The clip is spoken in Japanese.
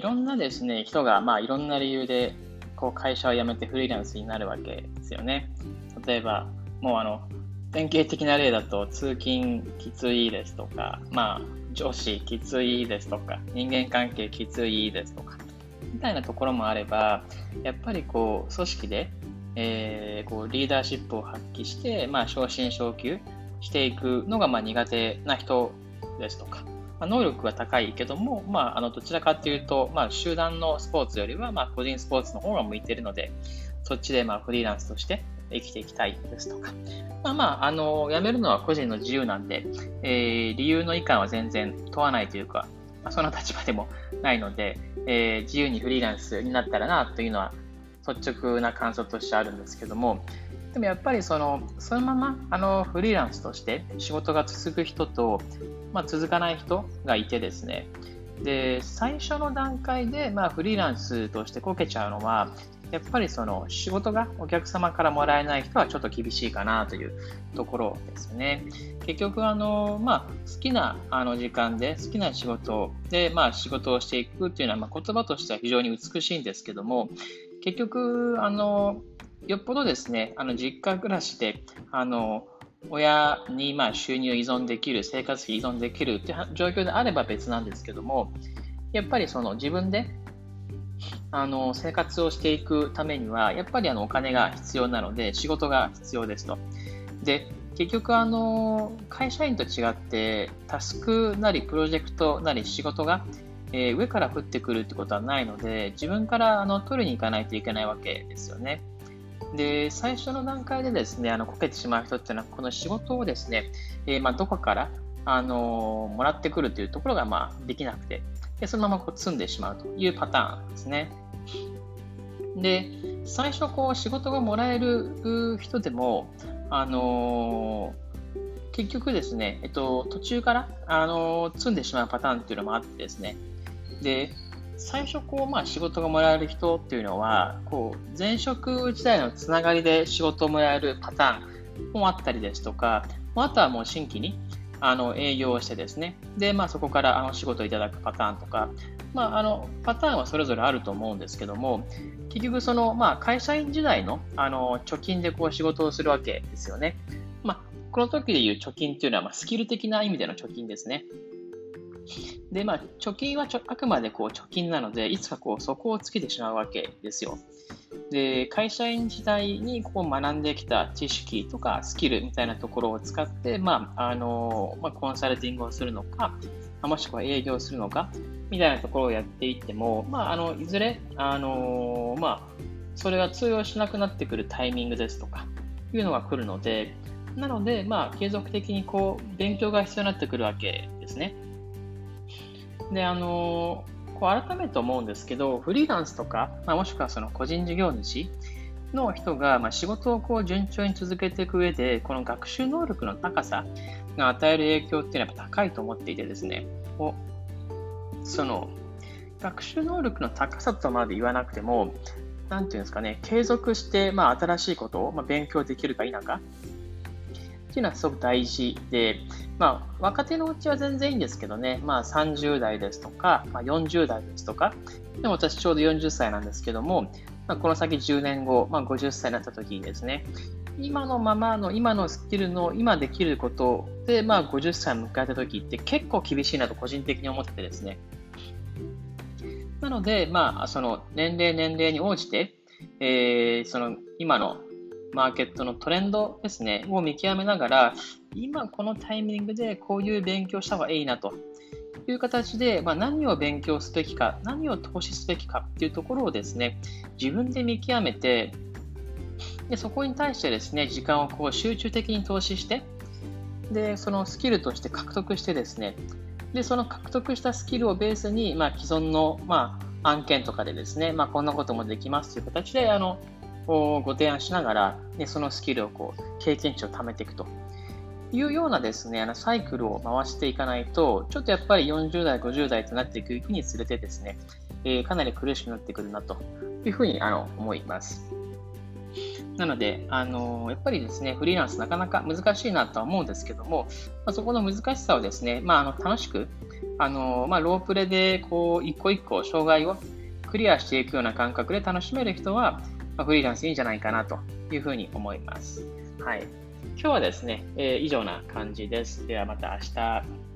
いろんなですね、人が、まあ、いろんな理由で、こう、会社を辞めてフリーランスになるわけですよね。例えば、もうあの、典型的な例だと、通勤きついですとか、まあ、上司きついですとか、人間関係きついですとか、みたいなところもあれば、やっぱりこう、組織で、えー、こうリーダーシップを発揮して、まあ、昇進昇級していくのがまあ苦手な人ですとか、ま、能力が高いけども、まあ、あのどちらかというと、まあ、集団のスポーツよりは、ま、個人スポーツの方が向いているので、そっちでまフリーランスとして生きていきたいですとか、まあまあ、あの辞めるのは個人の自由なんで、えー、理由の以下は全然問わないというか、まあ、その立場でもないので、えー、自由にフリーランスになったらなというのは率直な感想としてあるんですけども、でもやっぱりそのそのままあのフリーランスとして仕事が続く人と、まあ、続かない人がいてですね、で最初の段階で、まあ、フリーランスとしてこけちゃうのは、やっぱりその仕事がお客様からもらえない人はちょっと厳しいかなというところですね。結局あの、まあ、好きなあの時間で好きな仕事で、まあ、仕事をしていくっていうのは、まあ、言葉としては非常に美しいんですけども結局あのよっぽどですねあの実家暮らしであの親にまあ収入依存できる生活費依存できるっていう状況であれば別なんですけどもやっぱりその自分であの生活をしていくためには、やっぱりあのお金が必要なので、仕事が必要ですと。で、結局あの、会社員と違って、タスクなりプロジェクトなり仕事が、えー、上から降ってくるってことはないので、自分からあの取りに行かないといけないわけですよね。で、最初の段階でですね、あのこけてしまう人っていうのは、この仕事をですね、えー、まあ、どこからあのもらってくるというところが、まあ、できなくて、でそのままこう積んでしまうというパターンですね。で、最初こう仕事がもらえる人でも、あのー、結局ですね、えっと、途中から、あのー、積んでしまうパターンっていうのもあってですね、で、最初こう、まあ、仕事がもらえる人っていうのは、こう、前職時代のつながりで仕事をもらえるパターンもあったりですとか、あとはもう新規に、あの営業をしてですね、で、まあ、そこからあの仕事をいただくパターンとか、まあ、あのパターンはそれぞれあると思うんですけども、結局その、まあ、会社員時代のあの貯金でこう仕事をするわけですよね。ま、この時でいう貯金っていうのは、ま、スキル的な意味での貯金ですね。で、まあ、貯金はあくまでこう貯金なので、いつかこう底をつけてしまうわけですよ。で、会社員時代にこう学んできた知識とかスキルみたいなところを使って、まあ、あの、まあ、コンサルティングをするのか、もしくは営業するのか、みたいなところをやっていっても、まあ、あの、いずれ、あの、まあ、それが通用しなくなってくるタイミングですとか、いうのが来るので、なので、まあ、継続的にこう、勉強が必要になってくるわけですね。で、あのこう改めて思うんですけど、フリーランスとか、まあ、もしくはその個人事業主の人が、まあ、仕事をこう順調に続けていく上で、この学習能力の高さが与える影響っていうのはやっぱ高いと思っていてですね、こうその学習能力の高さとまで言わなくても、なんていうんですかね、継続して、まあ、新しいことを、まあ、勉強できるか否かっていうのはすごく大事で、まあ、若手のうちは全然いいんですけどね、まあ、30代ですとか、まあ、40代ですとか、でも私ちょうど40歳なんですけども、まあ、この先10年後、まあ、50歳になった時にですね、今のままの今のスキルの今できることで、まあ、50歳を迎えた時って結構厳しいなと個人的に思っててですね。なので、まあ、その年齢年齢に応じて、えー、その今のマーケットのトレンドですね、を見極めながら、今このタイミングでこういう勉強した方がいいなと。いう形で、まあ、何を勉強すべきか、何を投資すべきかっていうところをですね、自分で見極めて、でそこに対してですね、時間をこう集中的に投資して、で、そのスキルとして獲得してですね、で、その獲得したスキルをベースに、まあ、既存の、まあ、案件とかでですね、まあ、こんなこともできますという形で、あの、ご提案しながら、ね、そのスキルをこう経験値を貯めていくというようなですね、あのサイクルを回していかないと、ちょっとやっぱり40代、50代となっていくにつれてですね、えー、かなり苦しくなってくるなというふうにあの思います。なので、あのー、やっぱりですね、フリーランスなかなか難しいなとは思うんですけども、まあ、そこの難しさをですね、まあ、あの楽しくあの、まあ、ロープレで、こう、一個一個障害をクリアしていくような感覚で楽しめる人は、まあ、フリーランスいいんじゃないかなというふうに思います。はい。今日はですね、えー、以上な感じです。ではまた明日。